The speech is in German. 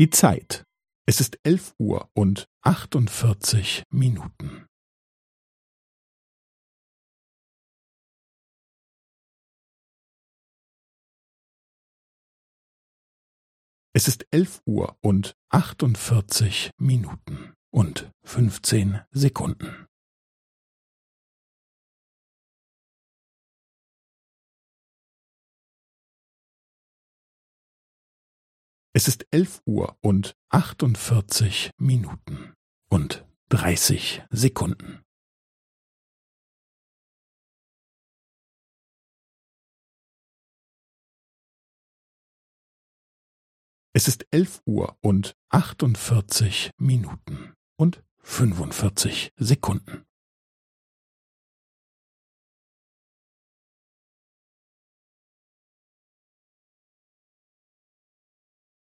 Die Zeit. Es ist elf Uhr und achtundvierzig Minuten. Es ist elf Uhr und achtundvierzig Minuten und fünfzehn Sekunden. Es ist elf Uhr und achtundvierzig Minuten und dreißig Sekunden. Es ist elf Uhr und achtundvierzig Minuten und fünfundvierzig Sekunden.